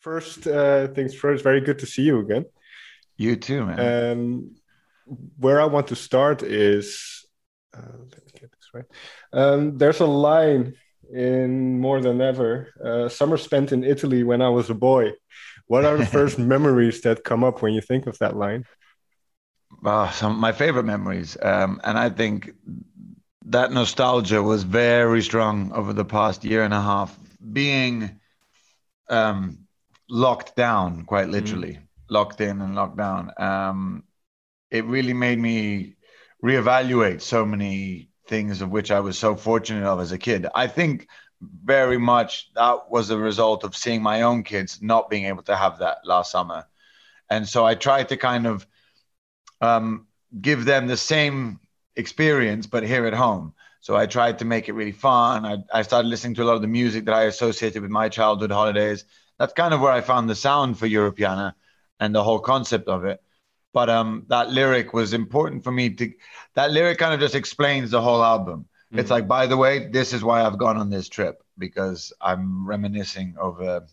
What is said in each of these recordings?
First uh, things first, very good to see you again. You too, man. Um, where I want to start is uh, let me get this right. Um, there's a line in More Than Ever uh, Summer spent in Italy when I was a boy. What are the first memories that come up when you think of that line? Oh, some of my favorite memories. Um, and I think that nostalgia was very strong over the past year and a half. Being um, locked down, quite mm. literally, mm. locked in and locked down. Um, it really made me reevaluate so many things of which I was so fortunate of as a kid. I think very much that was a result of seeing my own kids not being able to have that last summer. And so I tried to kind of um, give them the same experience, but here at home. So I tried to make it really fun. I, I started listening to a lot of the music that I associated with my childhood holidays that's kind of where I found the sound for Europiana and the whole concept of it. But um, that lyric was important for me to. That lyric kind of just explains the whole album. Mm-hmm. It's like, by the way, this is why I've gone on this trip because I'm reminiscing over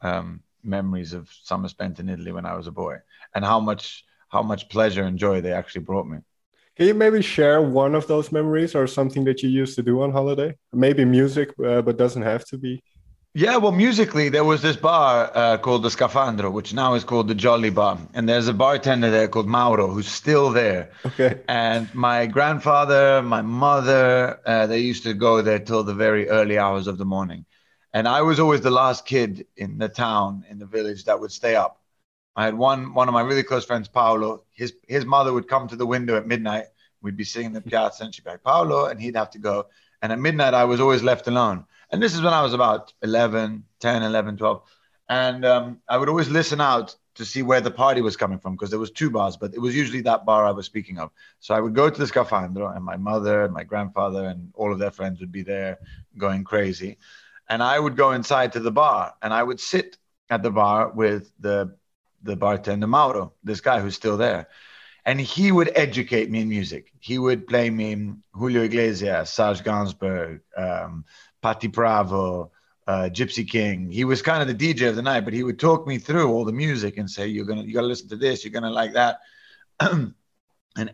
um, memories of summer spent in Italy when I was a boy and how much how much pleasure and joy they actually brought me. Can you maybe share one of those memories or something that you used to do on holiday? Maybe music, uh, but doesn't have to be. Yeah, well, musically, there was this bar uh, called the Scafandro, which now is called the Jolly Bar. And there's a bartender there called Mauro who's still there. Okay. And my grandfather, my mother, uh, they used to go there till the very early hours of the morning. And I was always the last kid in the town, in the village, that would stay up. I had one one of my really close friends, Paolo. His his mother would come to the window at midnight. We'd be sitting in the piazza, and she'd be like, Paolo, and he'd have to go. And at midnight, I was always left alone and this is when I was about 11, 10, 11, 12. And um, I would always listen out to see where the party was coming from because there was two bars, but it was usually that bar I was speaking of. So I would go to the Scafandro and my mother and my grandfather and all of their friends would be there going crazy. And I would go inside to the bar and I would sit at the bar with the the bartender Mauro, this guy who's still there. And he would educate me in music. He would play me Julio Iglesias, Serge Gainsbourg, um, Patty Pravo, uh, Gypsy King. He was kind of the DJ of the night, but he would talk me through all the music and say, "You're gonna, you gotta listen to this. You're gonna like that." and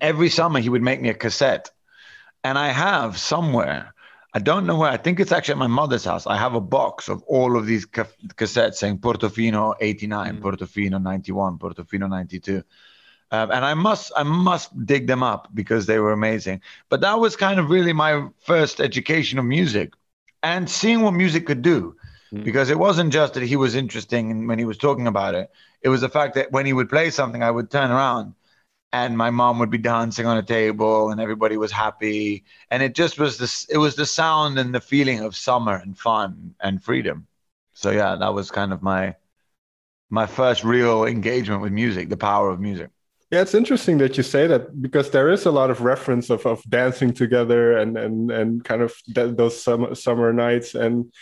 every summer he would make me a cassette, and I have somewhere. I don't know where. I think it's actually at my mother's house. I have a box of all of these ca- cassettes saying Portofino 89, mm. Portofino 91, Portofino 92. Um, and I must I must dig them up because they were amazing. But that was kind of really my first education of music and seeing what music could do. Mm. Because it wasn't just that he was interesting when he was talking about it. It was the fact that when he would play something, I would turn around and my mom would be dancing on a table and everybody was happy. And it just was this it was the sound and the feeling of summer and fun and freedom. So yeah, that was kind of my my first real engagement with music, the power of music. Yeah, it's interesting that you say that because there is a lot of reference of, of dancing together and and and kind of th- those summer summer nights. And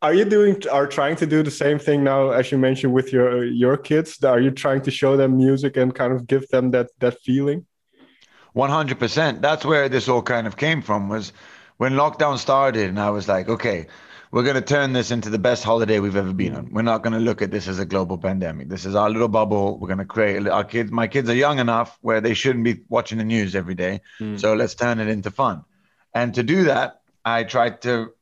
are you doing are trying to do the same thing now as you mentioned with your your kids? Are you trying to show them music and kind of give them that that feeling? One hundred percent. That's where this all kind of came from. Was when lockdown started, and I was like, okay, we're going to turn this into the best holiday we've ever been on. We're not going to look at this as a global pandemic. This is our little bubble. We're going to create our kids. My kids are young enough where they shouldn't be watching the news every day. Mm. So let's turn it into fun. And to do that, I tried to.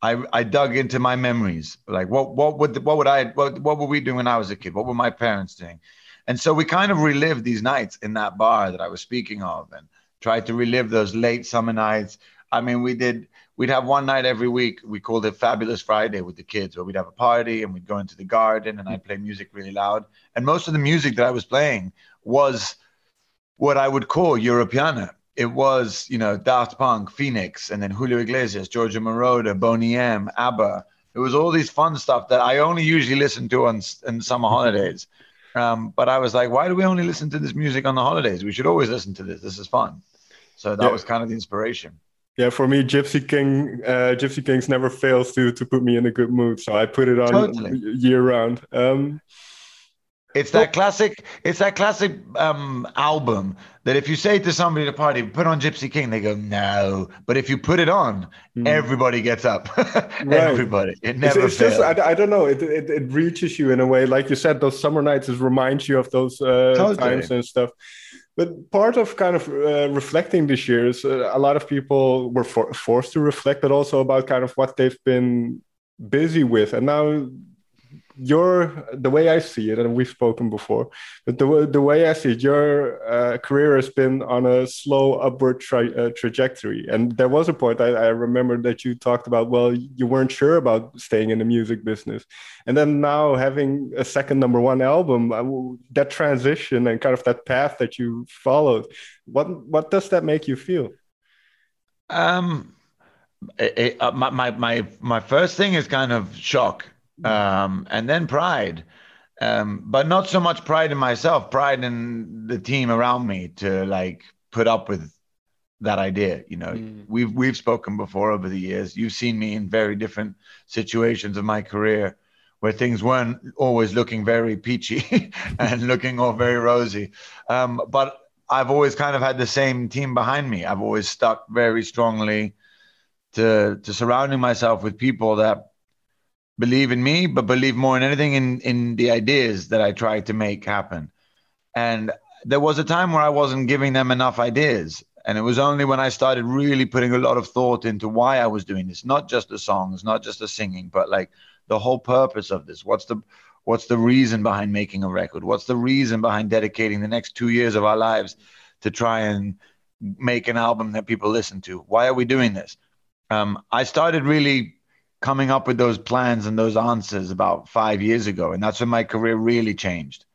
I, I dug into my memories. Like what what would what would I what what were we doing when I was a kid? What were my parents doing? And so we kind of relived these nights in that bar that I was speaking of, and tried to relive those late summer nights. I mean, we did we'd have one night every week. We called it Fabulous Friday with the kids, where we'd have a party and we'd go into the garden and I'd play music really loud. And most of the music that I was playing was what I would call Europiana. It was, you know, Daft Punk, Phoenix, and then Julio Iglesias, Giorgio Moroder, Boney M, ABBA. It was all these fun stuff that I only usually listen to on in summer holidays. Um, but I was like, why do we only listen to this music on the holidays? We should always listen to this. This is fun. So that yeah. was kind of the inspiration yeah for me gypsy king uh, gypsy kings never fails to to put me in a good mood so i put it on totally. year round um, It's that classic. It's that classic um, album that if you say to somebody at a party, "Put on Gypsy King," they go, "No." But if you put it on, mm. everybody gets up. Everybody. It never. It's, it's just I, I, don't know. It, it, it reaches you in a way, like you said. Those summer nights it reminds you of those uh, totally. times and stuff. But part of kind of uh, reflecting this year is uh, a lot of people were for forced to reflect, but also about kind of what they've been busy with, and now your the way I see it, and we've spoken before, but the the way I see it, your uh, career has been on a slow upward tra uh, trajectory. And there was a point I, I, remember that you talked about. Well, you weren't sure about staying in the music business, and then now having a second number one album, uh, that transition and kind of that path that you followed, what what does that make you feel? Um, it, it, uh, my my my first thing is kind of shock um, and then pride. Um, but not so much pride in myself, pride in the team around me to like put up with that idea. You know, mm. we've we've spoken before over the years. You've seen me in very different situations of my career where things weren't always looking very peachy and looking all very rosy. Um, but I've always kind of had the same team behind me. I've always stuck very strongly to to surrounding myself with people that believe in me, but believe more in anything in in the ideas that I try to make happen. And there was a time where I wasn't giving them enough ideas. And it was only when I started really putting a lot of thought into why I was doing this, not just the songs, not just the singing, but like the whole purpose of this. What's the what's the reason behind making a record? What's the reason behind dedicating the next two years of our lives to try and make an album that people listen to? Why are we doing this? Um, I started really coming up with those plans and those answers about five years ago. And that's when my career really changed.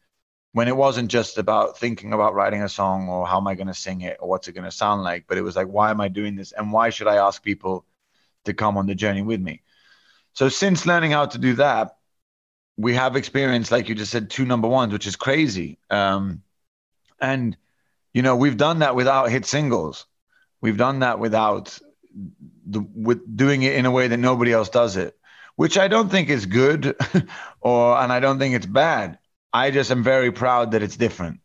When it wasn't just about thinking about writing a song or how am I going to sing it or what's it going to sound like, but it was like, why am I doing this? And why should I ask people to come on the journey with me? So since learning how to do that, we have experienced, like you just said, two number ones, which is crazy. Um, and, you know, we've done that without hit singles. We've done that without the, with doing it in a way that nobody else does it, which I don't think is good, or and I don't think it's bad. I just am very proud that it's different.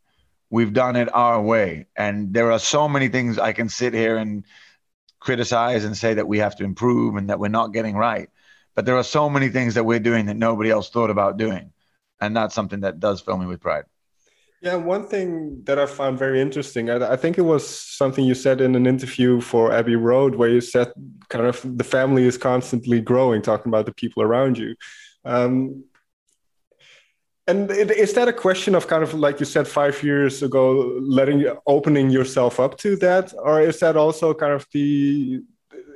We've done it our way, and there are so many things I can sit here and criticize and say that we have to improve and that we're not getting right. But there are so many things that we're doing that nobody else thought about doing, and that's something that does fill me with pride. Yeah, one thing that I found very interesting, I, I, think it was something you said in an interview for Abbey Road, where you said kind of the family is constantly growing, talking about the people around you. Um, and is that a question of kind of like you said five years ago, letting opening yourself up to that, or is that also kind of the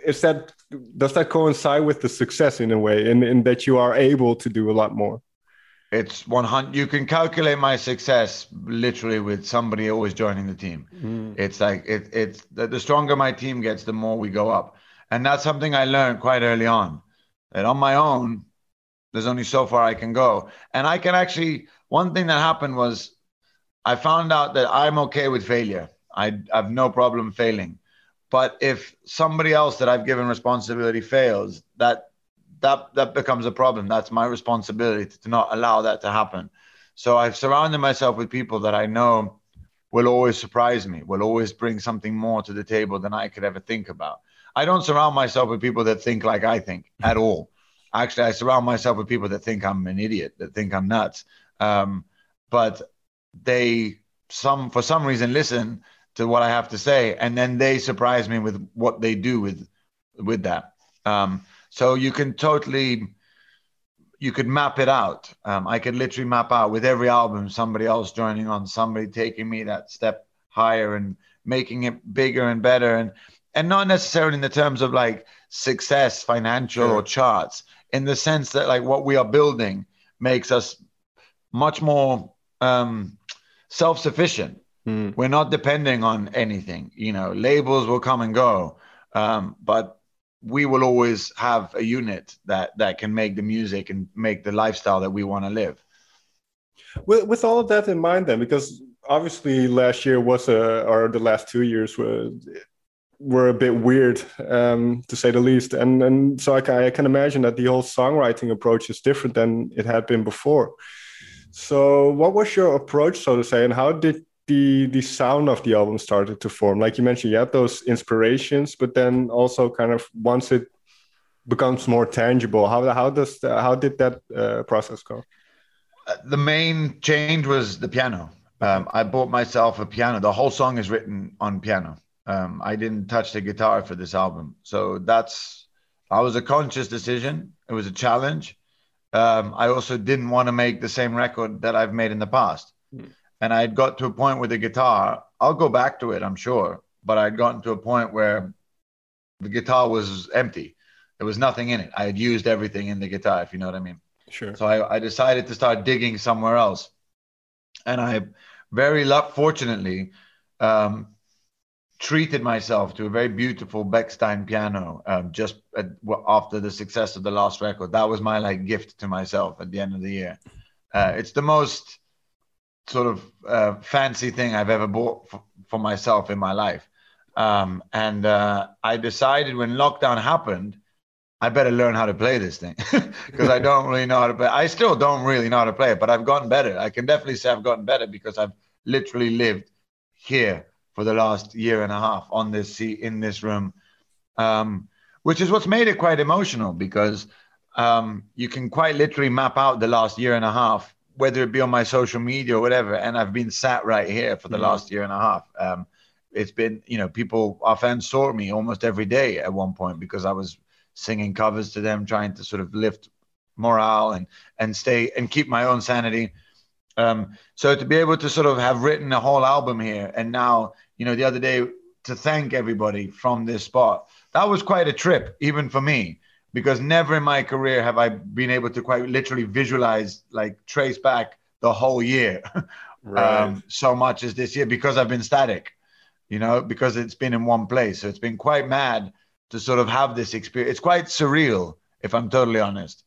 is that does that coincide with the success in a way, in, in that you are able to do a lot more? It's 100. You can calculate my success literally with somebody always joining the team. Mm. It's like it, it's the, the stronger my team gets, the more we go up, and that's something I learned quite early on. That on my own, there's only so far I can go, and I can actually. One thing that happened was, I found out that I'm okay with failure. I, I have no problem failing, but if somebody else that I've given responsibility fails, that that that becomes a problem. That's my responsibility to not allow that to happen. So I've surrounded myself with people that I know will always surprise me, will always bring something more to the table than I could ever think about. I don't surround myself with people that think like I think at all. Actually, I surround myself with people that think I'm an idiot, that think I'm nuts. Um, but they some for some reason listen to what I have to say, and then they surprise me with what they do with with that. Um, so you can totally, you could map it out. Um, I could literally map out with every album somebody else joining on, somebody taking me that step higher and making it bigger and better, and and not necessarily in the terms of like success, financial or charts, in the sense that like what we are building makes us much more um, self-sufficient. Mm. We're not depending on anything. You know, labels will come and go, um, but we will always have a unit that that can make the music and make the lifestyle that we want to live. With, with all of that in mind, then, because obviously last year was a, or the last two years were were a bit weird, um, to say the least, and and so I can, I can imagine that the whole songwriting approach is different than it had been before. So, what was your approach, so to say, and how did the the sound of the album started to form? Like you mentioned, you had those inspirations, but then also kind of once it becomes more tangible, how how does how did that uh, process go? Uh, the main change was the piano. Um, I bought myself a piano. The whole song is written on piano. Um, I didn't touch the guitar for this album, so that's. I was a conscious decision. It was a challenge. Um, I also didn't want to make the same record that I've made in the past. And I had got to a point with the guitar. I'll go back to it, I'm sure, but I'd gotten to a point where the guitar was empty. There was nothing in it. I had used everything in the guitar, if you know what I mean. Sure. So I, I decided to start digging somewhere else. And I very luck, fortunately, um, treated myself to a very beautiful Bechstein piano um, just at, after the success of the last record. That was my like gift to myself at the end of the year. Uh, it's the most sort of uh, fancy thing I've ever bought for, for myself in my life. Um, and uh, I decided when lockdown happened, I better learn how to play this thing because I don't really know how to play. I still don't really know how to play it, but I've gotten better. I can definitely say I've gotten better because I've literally lived here for the last year and a half on this seat in this room, um, which is what's made it quite emotional because um, you can quite literally map out the last year and a half, whether it be on my social media or whatever. And I've been sat right here for the mm-hmm. last year and a half. Um, it's been, you know, people, our fans saw me almost every day at one point because I was singing covers to them, trying to sort of lift morale and and stay and keep my own sanity. Um, so to be able to sort of have written a whole album here, and now you know the other day to thank everybody from this spot, that was quite a trip, even for me, because never in my career have I been able to quite literally visualize, like trace back the whole year, right. um, so much as this year because I've been static, you know, because it's been in one place. So it's been quite mad to sort of have this experience. It's quite surreal, if I'm totally honest.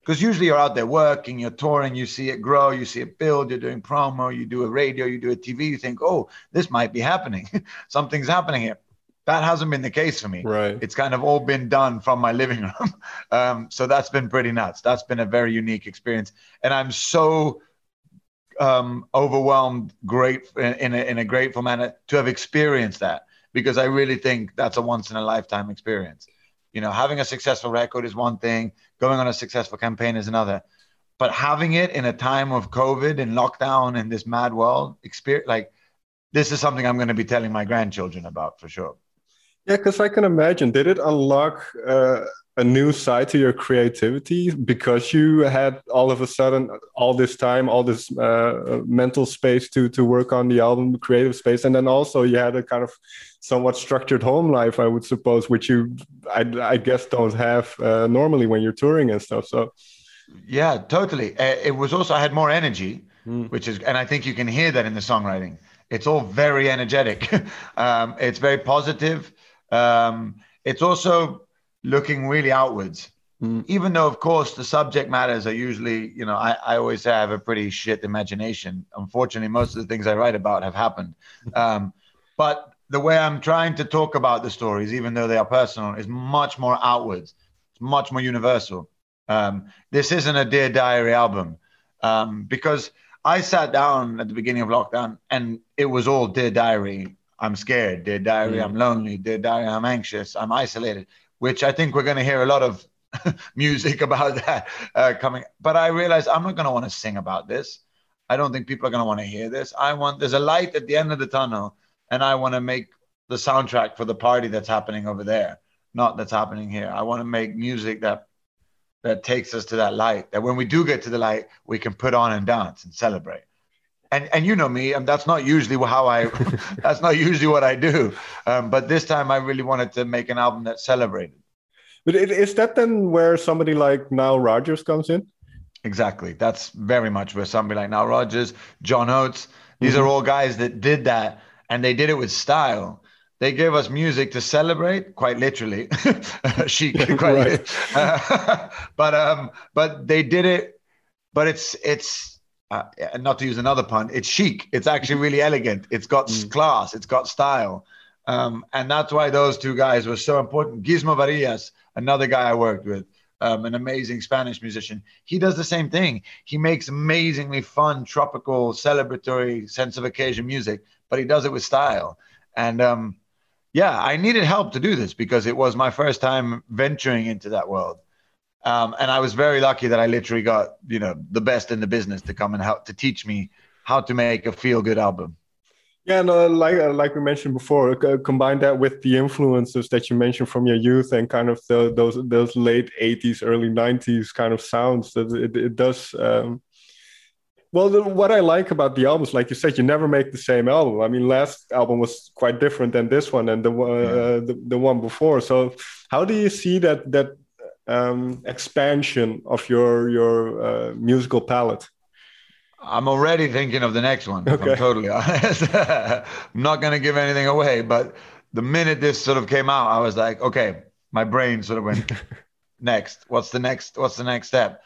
Because usually you're out there working, you're touring, you see it grow, you see it build, you're doing promo, you do a radio, you do a TV, you think, oh, this might be happening. Something's happening here. That hasn't been the case for me. Right. It's kind of all been done from my living room. Um, so that's been pretty nuts. That's been a very unique experience. And I'm so um, overwhelmed, great in a, in a grateful manner to have experienced that because I really think that's a once in a lifetime experience. You know, having a successful record is one thing, going on a successful campaign is another. But having it in a time of COVID and lockdown in this mad world, experience like this is something I'm going to be telling my grandchildren about for sure. Yeah, because I can imagine. Did it unlock uh, a new side to your creativity? Because you had all of a sudden all this time all this uh, mental space to to work on the album creative space and then also you had a kind of somewhat structured home life i would suppose which you i, I guess don't have uh, normally when you're touring and stuff so. Yeah totally. Uh, it was also i had more energy mm. which is and i think you can hear that in the songwriting. It's all very energetic. Um, it's very positive um, it's also looking really outwards. Mm. Even though, of course, the subject matters are usually, you know, I, I always say I have a pretty shit imagination. Unfortunately, most of the things I write about have happened. Um, but the way I'm trying to talk about the stories, even though they are personal, is much more outwards. It's much more universal. Um, this isn't a Dear Diary album um, because I sat down at the beginning of lockdown and it was all Dear Diary. I'm scared. Dear Diary, mm. I'm lonely. Dear Diary, I'm anxious. I'm isolated which I think we're going to hear a lot of music about that uh, coming. But I realized I'm not going to want to sing about this. I don't think people are going to want to hear this. I want there's a light at the end of the tunnel, and I want to make the soundtrack for the party that's happening over there, not that's happening here. I want to make music that that takes us to that light. That when we do get to the light, we can put on and dance and celebrate. And and you know me, and that's not usually how I that's not usually what I do. Um, but this time, I really wanted to make an album that celebrated. But is that then where somebody like Nile Rodgers comes in? Exactly. That's very much where somebody like Nile Rodgers, John Oates, these mm-hmm. are all guys that did that and they did it with style. They gave us music to celebrate, quite literally, chic, quite, uh, but um, but they did it. But it's it's uh, not to use another pun. It's chic. It's actually really elegant. It's got mm. class. It's got style, um, and that's why those two guys were so important. Gizmo Varillas, another guy I worked with, um, an amazing Spanish musician. He does the same thing. He makes amazingly fun, tropical, celebratory, sense of occasion music, but he does it with style. And um, yeah, I needed help to do this because it was my first time venturing into that world. Um, and I was very lucky that I literally got, you know, the best in the business to come and help to teach me how to make a feel good album. Yeah, no, like uh, like we mentioned before, uh, combine that with the influences that you mentioned from your youth and kind of the, those those late '80s, early '90s kind of sounds. That it, it does. Um, well, the, what I like about the albums, like you said, you never make the same album. I mean, last album was quite different than this one and the uh, yeah. the, the one before. So, how do you see that that um, expansion of your your uh, musical palette? I'm already thinking of the next one. Okay. I'm totally honest. I'm not going to give anything away, but the minute this sort of came out, I was like, okay, my brain sort of went next. What's the next? What's the next step?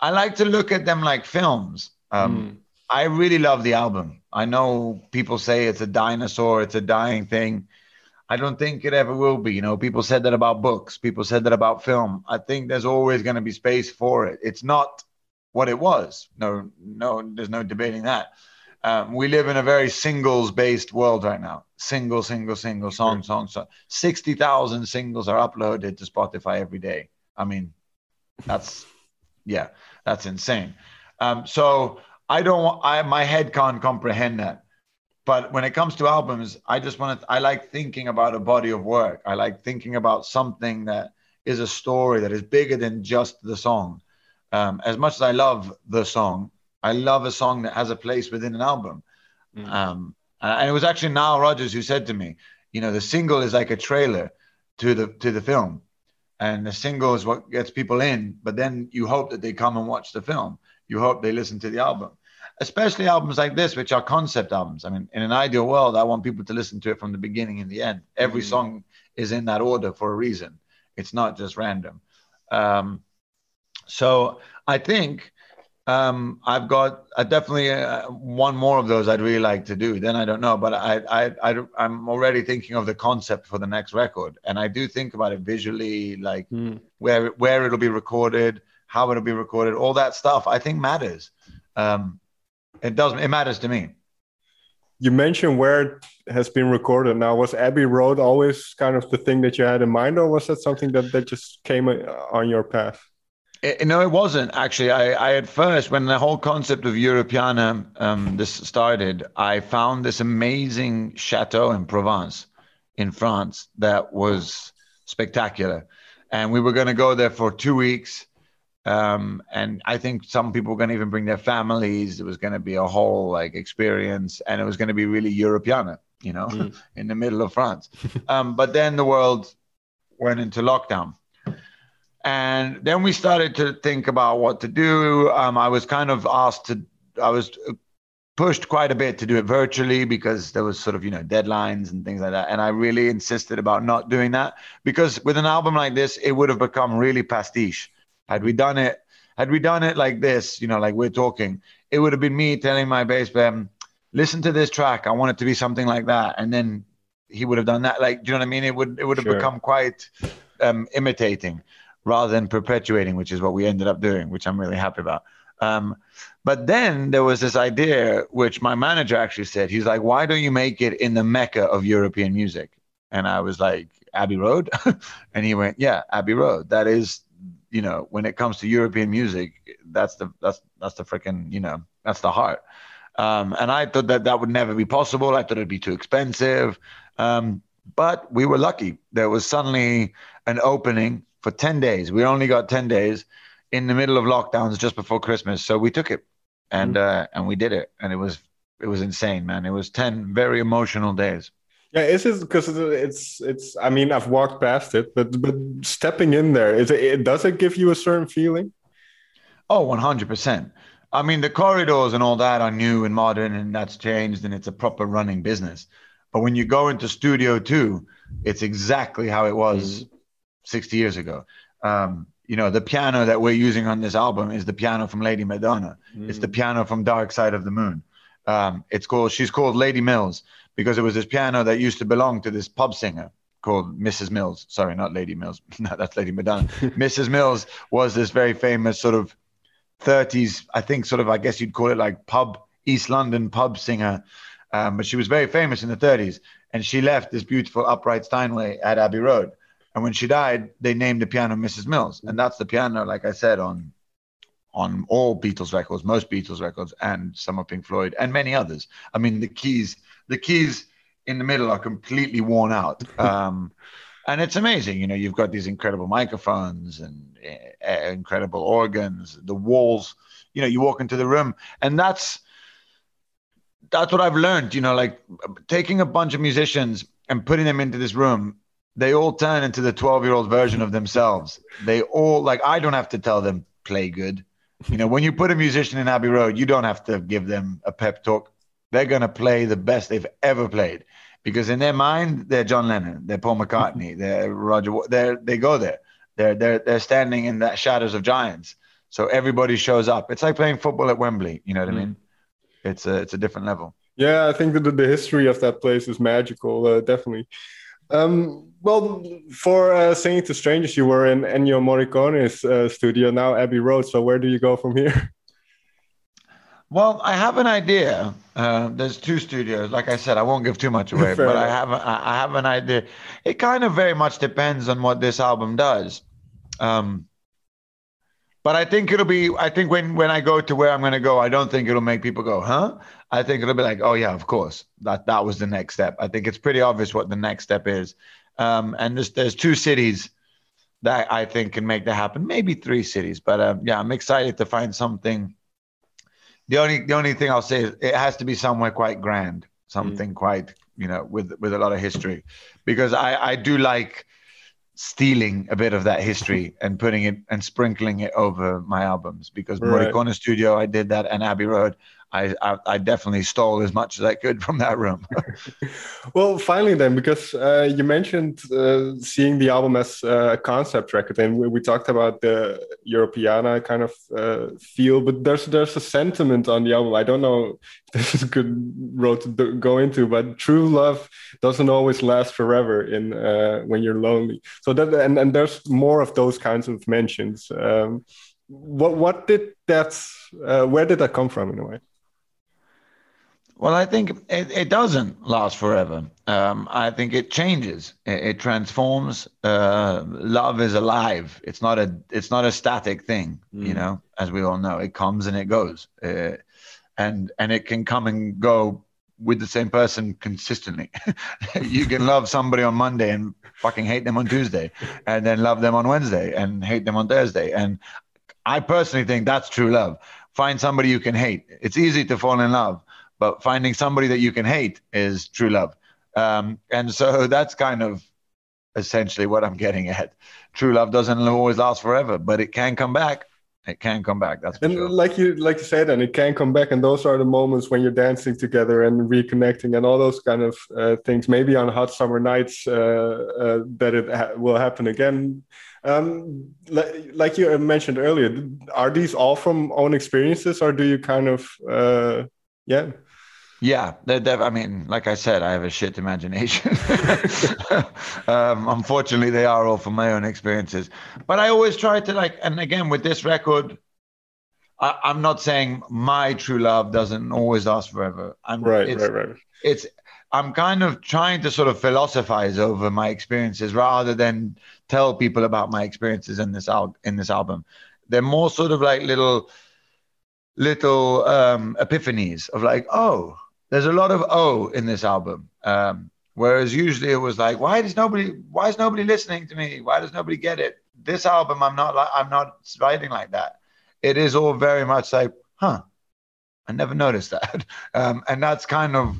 I like to look at them like films. Um, mm. I really love the album. I know people say it's a dinosaur, it's a dying thing. I don't think it ever will be. You know, people said that about books, people said that about film. I think there's always going to be space for it. It's not what it was. No, no, there's no debating that. Um, we live in a very singles based world right now. Single, single, single, song, song, song. 60,000 singles are uploaded to Spotify every day. I mean, that's, yeah, that's insane. Um, so I don't, I, my head can't comprehend that. But when it comes to albums, I just want to, I like thinking about a body of work. I like thinking about something that is a story that is bigger than just the song um, as much as I love the song, I love a song that has a place within an album. Mm. Um, and it was actually Nile Rodgers who said to me, you know, the single is like a trailer to the to the film, and the single is what gets people in. But then you hope that they come and watch the film. You hope they listen to the album, especially albums like this, which are concept albums. I mean, in an ideal world, I want people to listen to it from the beginning and the end. Every mm. song is in that order for a reason. It's not just random. Um, so I think um, I've got I definitely uh, one more of those I'd really like to do. Then I don't know, but I, I, I I'm already thinking of the concept for the next record, and I do think about it visually, like mm. where where it'll be recorded, how it'll be recorded, all that stuff. I think matters. Um, it doesn't. It matters to me. You mentioned where it has been recorded. Now, was Abbey Road always kind of the thing that you had in mind, or was that something that that just came uh, on your path? It, no, it wasn't actually. I, I at first, when the whole concept of Europiana um, this started, I found this amazing chateau in Provence, in France, that was spectacular, and we were going to go there for two weeks. Um, and I think some people were going to even bring their families. It was going to be a whole like experience, and it was going to be really Europiana, you know, mm. in the middle of France. um, but then the world went into lockdown and then we started to think about what to do. Um, I was kind of asked to, I was pushed quite a bit to do it virtually because there was sort of, you know, deadlines and things like that. And I really insisted about not doing that because with an album like this, it would have become really pastiche. Had we done it, had we done it like this, you know, like we're talking, it would have been me telling my bass player, listen to this track. I want it to be something like that. And then he would have done that. Like, do you know what I mean? It would, it would have sure. become quite um, imitating rather than perpetuating, which is what we ended up doing, which I'm really happy about. Um, but then there was this idea, which my manager actually said, he's like, why don't you make it in the mecca of European music? And I was like, Abbey Road? and he went, yeah, Abbey Road. That is, you know, when it comes to European music, that's the, that's, that's the freaking, you know, that's the heart. Um, and I thought that that would never be possible. I thought it'd be too expensive. Um, but we were lucky. There was suddenly an opening for 10 days. We only got 10 days in the middle of lockdowns just before Christmas. So we took it and mm. uh, and we did it. And it was it was insane, man. It was 10 very emotional days. Yeah, is because it's it's I mean, I've walked past it, but but stepping in there, is it, it does it give you a certain feeling? Oh, 100%. I mean, the corridors and all that are new and modern and that's changed and it's a proper running business. But when you go into studio two, it's exactly how it was mm. 60 years ago. Um, you know, the piano that we're using on this album is the piano from Lady Madonna. Mm. It's the mm. piano from Dark Side of the Moon. Um, it's called, she's called Lady Mills because it was this piano that used to belong to this pub singer. called Mrs. Mills. Sorry, not Lady Mills. no, that's Lady Madonna. Mrs. Mills was this very famous sort of 30s, I think, sort of, I guess you'd call it like pub, East London pub singer. Um, but she was very famous in the 30s. And she left this beautiful upright Steinway at Abbey Road. And when she died, they named the piano Mrs. Mills. And that's the piano, like I said, on on all Beatles records, most Beatles records, and some of Pink Floyd, and many others. I mean, the keys, the keys in the middle are completely worn out. Um, and it's amazing. You know, you've got these incredible microphones and uh, incredible organs, the walls. You know, you walk into the room, and that's that's what I've learned. You know, like taking a bunch of musicians and putting them into this room. They all turn into the 12 year old version of themselves. They all like I don't have to tell them play good. You know, when you put a musician in Abbey Road, you don't have to give them a pep talk. They're gonna play the best they've ever played because in their mind they're John Lennon, they're Paul McCartney, they're Roger. They they go there. They're they're they're standing in the shadows of giants. So everybody shows up. It's like playing football at Wembley. You know what mm. I mean? It's a it's a different level. Yeah, I think that the, the history of that place is magical. Uh, definitely. Um, well, for uh, singing to strangers, you were in Ennio Morricone's uh, studio now, Abbey Road. So where do you go from here? Well, I have an idea. Uh, there's two studios. Like I said, I won't give too much away, but enough. I have a, I have an idea. It kind of very much depends on what this album does. Um, but I think it'll be. I think when when I go to where I'm going to go, I don't think it'll make people go, "Huh?" I think it'll be like, "Oh yeah, of course." That that was the next step. I think it's pretty obvious what the next step is. Um, and there's there's two cities that I think can make that happen. Maybe three cities, but um, yeah, I'm excited to find something the only the only thing I'll say is it has to be somewhere quite grand, something mm. quite you know with with a lot of history, because I I do like stealing a bit of that history and putting it and sprinkling it over my albums because right. Morricone Studio I did that and Abbey Road I, I, I definitely stole as much as I could from that room. well, finally, then, because uh, you mentioned uh, seeing the album as a concept record, and we, we talked about the Europiana kind of uh, feel, but there's there's a sentiment on the album. I don't know if this is a good road to go into, but true love doesn't always last forever in uh, when you're lonely. So that and and there's more of those kinds of mentions. Um, what what did that? Uh, where did that come from in a way? Well, I think it, it doesn't last forever. Um, I think it changes. It, it transforms. Uh, love is alive. It's not a. It's not a static thing. Mm. You know, as we all know, it comes and it goes, uh, and and it can come and go with the same person consistently. you can love somebody on Monday and fucking hate them on Tuesday, and then love them on Wednesday and hate them on Thursday. And I personally think that's true love. Find somebody you can hate. It's easy to fall in love but finding somebody that you can hate is true love. Um, and so that's kind of essentially what I'm getting at. True love doesn't always last forever, but it can come back. It can come back. That's and sure. like you like you said, and it can come back. And those are the moments when you're dancing together and reconnecting and all those kind of uh, things. Maybe on hot summer nights uh, uh, that it ha- will happen again. Um, like, like you mentioned earlier, are these all from own experiences, or do you kind of uh, yeah? Yeah, I mean, like I said, I have a shit imagination. um, unfortunately, they are all from my own experiences. But I always try to like, and again with this record, I, am not saying my true love doesn't always last forever. I'm, right, it's, right, right. It's I'm kind of trying to sort of philosophize over my experiences rather than tell people about my experiences in this al- in this album. They're more sort of like little little um, epiphanies of like, oh, there's a lot of oh in this album. Um, whereas usually it was like, why does nobody why is nobody listening to me? Why does nobody get it? This album, I'm not like I'm not writing like that. It is all very much like, huh, I never noticed that. Um, and that's kind of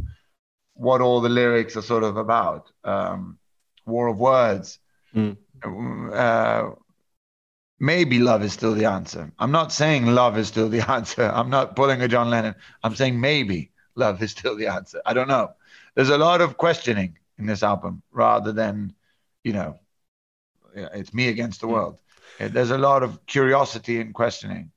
what all the lyrics are sort of about. Um, war of words. Mm. Uh, maybe love is still the answer. I'm not saying love is still the answer. I'm not pulling a John Lennon. I'm saying maybe love is still the answer. I don't know. There's a lot of questioning in this album rather than, you know, it's me against the world. There's a lot of curiosity and questioning.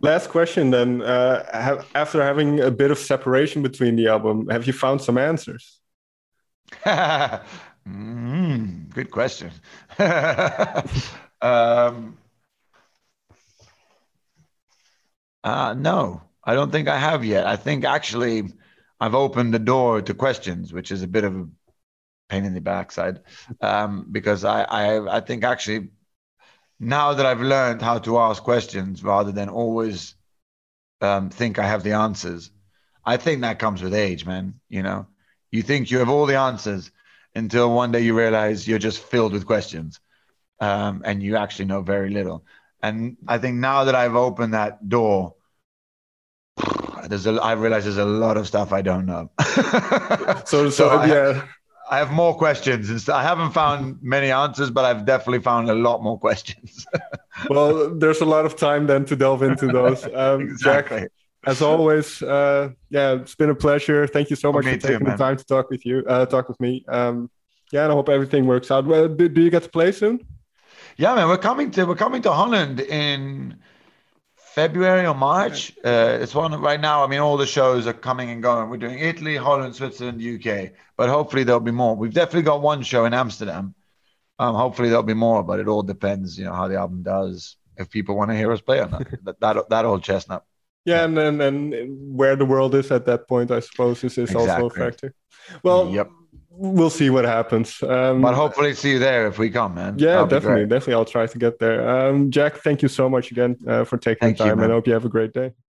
Last question then. Uh, have, after having a bit of separation between the album, have you found some answers? Mm, good question. um, uh, no, I don't think I have yet. I think actually I've opened the door to questions, which is a bit of a pain in the backside, um, because I, I I think actually now that I've learned how to ask questions rather than always um, think I have the answers, I think that comes with age, man. You know, you think you have all the answers until one day you realize you're just filled with questions um, and you actually know very little. And I think now that I've opened that door, there's a, I realize there's a lot of stuff I don't know. so, so, so I, yeah. I have more questions. I haven't found many answers, but I've definitely found a lot more questions. well, there's a lot of time then to delve into those. Um, exactly. Jack, as always, uh, yeah, it's been a pleasure. Thank you so much for, for taking too, the time to talk with you, uh, talk with me. Um, yeah, and I hope everything works out. Well, do, do, you get to play soon? Yeah, man, we're coming to we're coming to Holland in February or March. Uh, it's one right now. I mean, all the shows are coming and going. We're doing Italy, Holland, Switzerland, UK, but hopefully there'll be more. We've definitely got one show in Amsterdam. Um, hopefully there'll be more, but it all depends, you know, how the album does. If people want to hear us play or not, that, that that old chestnut. Yeah, and then and where the world is at that point, I suppose, is, is exactly. also a factor. Well, yep. We'll see what happens. Um, but hopefully, see you there if we come, man. Yeah, That'll definitely, definitely. I'll try to get there. Um, Jack, thank you so much again uh, for taking thank the time, you, and I hope you have a great day.